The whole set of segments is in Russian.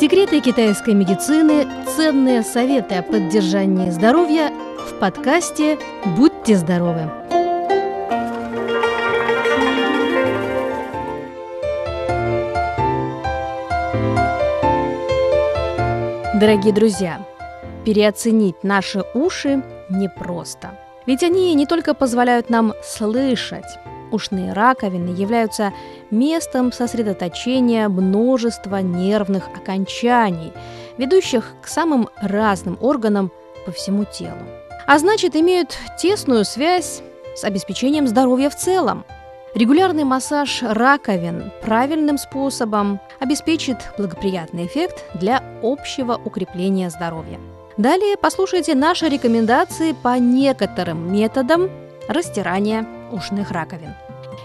Секреты китайской медицины, ценные советы о поддержании здоровья в подкасте «Будьте здоровы». Дорогие друзья, переоценить наши уши непросто. Ведь они не только позволяют нам слышать, ушные раковины являются местом сосредоточения множества нервных окончаний, ведущих к самым разным органам по всему телу. А значит, имеют тесную связь с обеспечением здоровья в целом. Регулярный массаж раковин правильным способом обеспечит благоприятный эффект для общего укрепления здоровья. Далее послушайте наши рекомендации по некоторым методам растирания ушных раковин.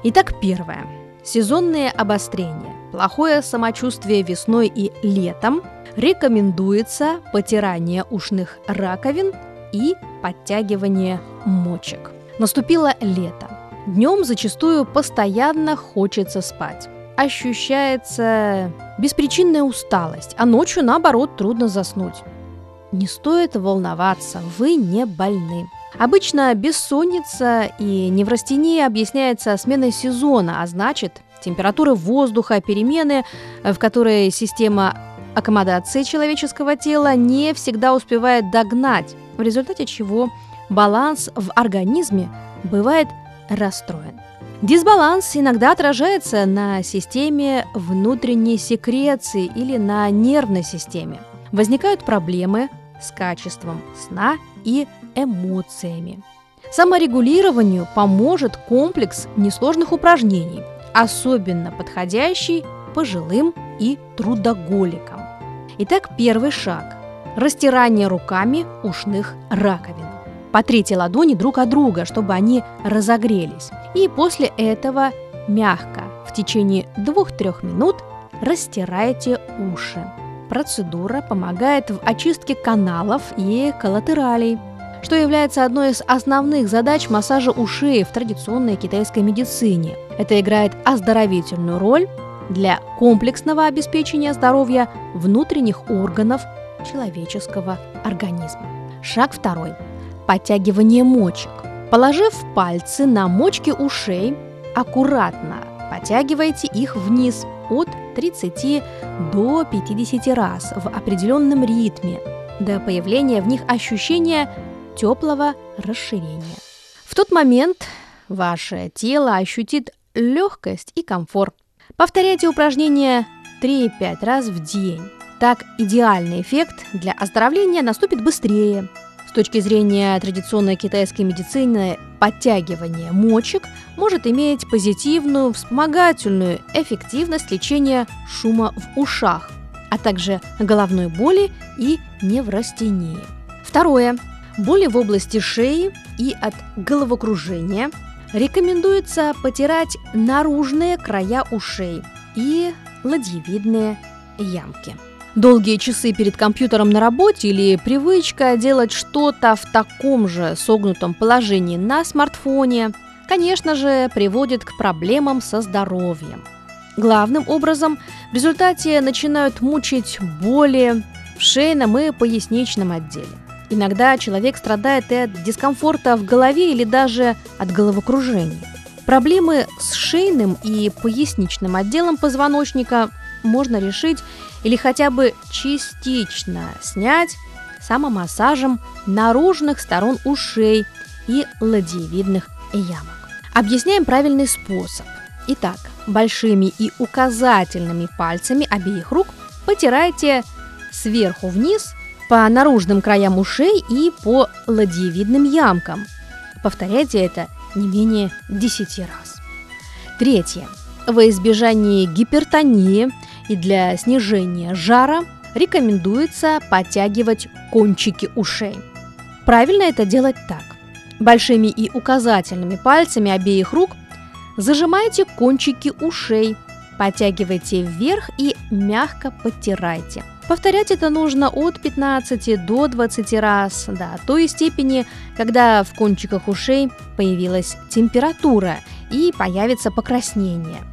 Итак, первое. Сезонные обострения. Плохое самочувствие весной и летом. Рекомендуется потирание ушных раковин и подтягивание мочек. Наступило лето. Днем зачастую постоянно хочется спать. Ощущается беспричинная усталость, а ночью, наоборот, трудно заснуть. Не стоит волноваться, вы не больны. Обычно бессонница и неврастения объясняется сменой сезона, а значит, температуры воздуха, перемены, в которые система аккомодации человеческого тела не всегда успевает догнать, в результате чего баланс в организме бывает расстроен. Дисбаланс иногда отражается на системе внутренней секреции или на нервной системе. Возникают проблемы с качеством сна и эмоциями. Саморегулированию поможет комплекс несложных упражнений, особенно подходящий пожилым и трудоголикам. Итак, первый шаг – растирание руками ушных раковин. Потрите ладони друг от друга, чтобы они разогрелись. И после этого мягко в течение 2-3 минут растирайте уши. Процедура помогает в очистке каналов и коллатералей, что является одной из основных задач массажа ушей в традиционной китайской медицине. Это играет оздоровительную роль для комплексного обеспечения здоровья внутренних органов человеческого организма. Шаг второй. Подтягивание мочек. Положив пальцы на мочки ушей, аккуратно подтягивайте их вниз от 30 до 50 раз в определенном ритме до появления в них ощущения теплого расширения. В тот момент ваше тело ощутит легкость и комфорт. Повторяйте упражнения 3-5 раз в день. Так идеальный эффект для оздоровления наступит быстрее. С точки зрения традиционной китайской медицины, подтягивание мочек может иметь позитивную вспомогательную эффективность лечения шума в ушах, а также головной боли и неврастении. Второе. Боли в области шеи и от головокружения рекомендуется потирать наружные края ушей и ладьевидные ямки. Долгие часы перед компьютером на работе или привычка делать что-то в таком же согнутом положении на смартфоне, конечно же, приводит к проблемам со здоровьем. Главным образом в результате начинают мучить боли в шейном и поясничном отделе. Иногда человек страдает и от дискомфорта в голове или даже от головокружения. Проблемы с шейным и поясничным отделом позвоночника можно решить или хотя бы частично снять самомассажем наружных сторон ушей и ладьевидных ямок. Объясняем правильный способ. Итак, большими и указательными пальцами обеих рук потирайте сверху вниз по наружным краям ушей и по ладьевидным ямкам. Повторяйте это не менее 10 раз. Третье. Во избежание гипертонии и для снижения жара рекомендуется подтягивать кончики ушей. Правильно это делать так. Большими и указательными пальцами обеих рук зажимайте кончики ушей, подтягивайте вверх и мягко подтирайте – Повторять это нужно от 15 до 20 раз, до той степени, когда в кончиках ушей появилась температура и появится покраснение.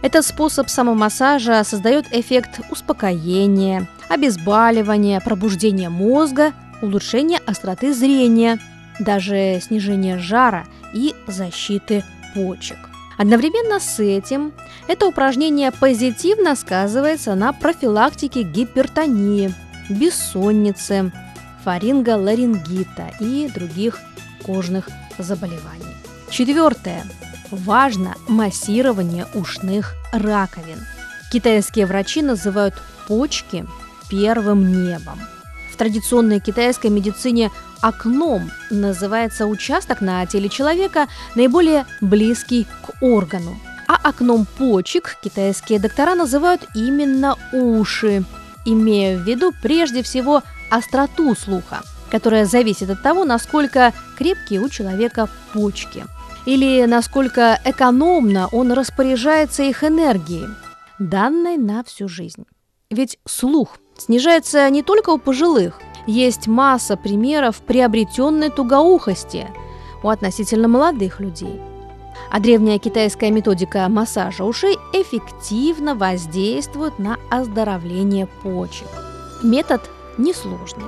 Этот способ самомассажа создает эффект успокоения, обезболивание, пробуждение мозга, улучшение остроты зрения, даже снижение жара и защиты почек. Одновременно с этим это упражнение позитивно сказывается на профилактике гипертонии, бессонницы, фаринголарингита и других кожных заболеваний. Четвертое. Важно массирование ушных раковин. Китайские врачи называют почки первым небом. В традиционной китайской медицине окном называется участок на теле человека, наиболее близкий к органу. А окном почек китайские доктора называют именно уши, имея в виду прежде всего остроту слуха, которая зависит от того, насколько крепкие у человека почки или насколько экономно он распоряжается их энергией, данной на всю жизнь. Ведь слух снижается не только у пожилых, есть масса примеров приобретенной тугоухости у относительно молодых людей. А древняя китайская методика массажа ушей эффективно воздействует на оздоровление почек. Метод несложный.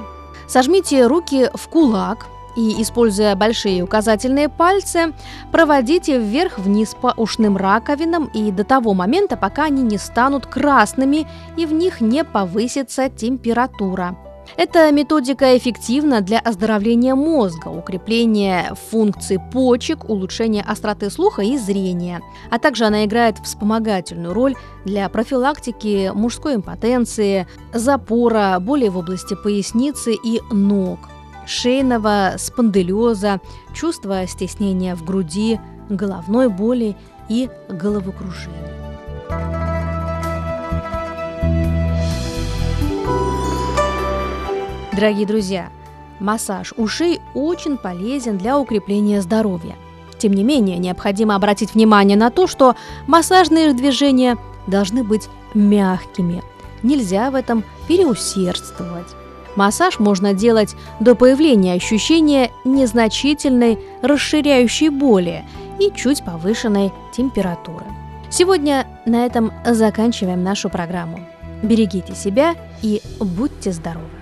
Сожмите руки в кулак и, используя большие указательные пальцы, проводите вверх-вниз по ушным раковинам и до того момента, пока они не станут красными и в них не повысится температура. Эта методика эффективна для оздоровления мозга, укрепления функций почек, улучшения остроты слуха и зрения, а также она играет вспомогательную роль для профилактики мужской импотенции, запора, боли в области поясницы и ног, шейного спондилеза, чувства стеснения в груди, головной боли и головокружения. Дорогие друзья, массаж ушей очень полезен для укрепления здоровья. Тем не менее, необходимо обратить внимание на то, что массажные движения должны быть мягкими. Нельзя в этом переусердствовать. Массаж можно делать до появления ощущения незначительной расширяющей боли и чуть повышенной температуры. Сегодня на этом заканчиваем нашу программу. Берегите себя и будьте здоровы!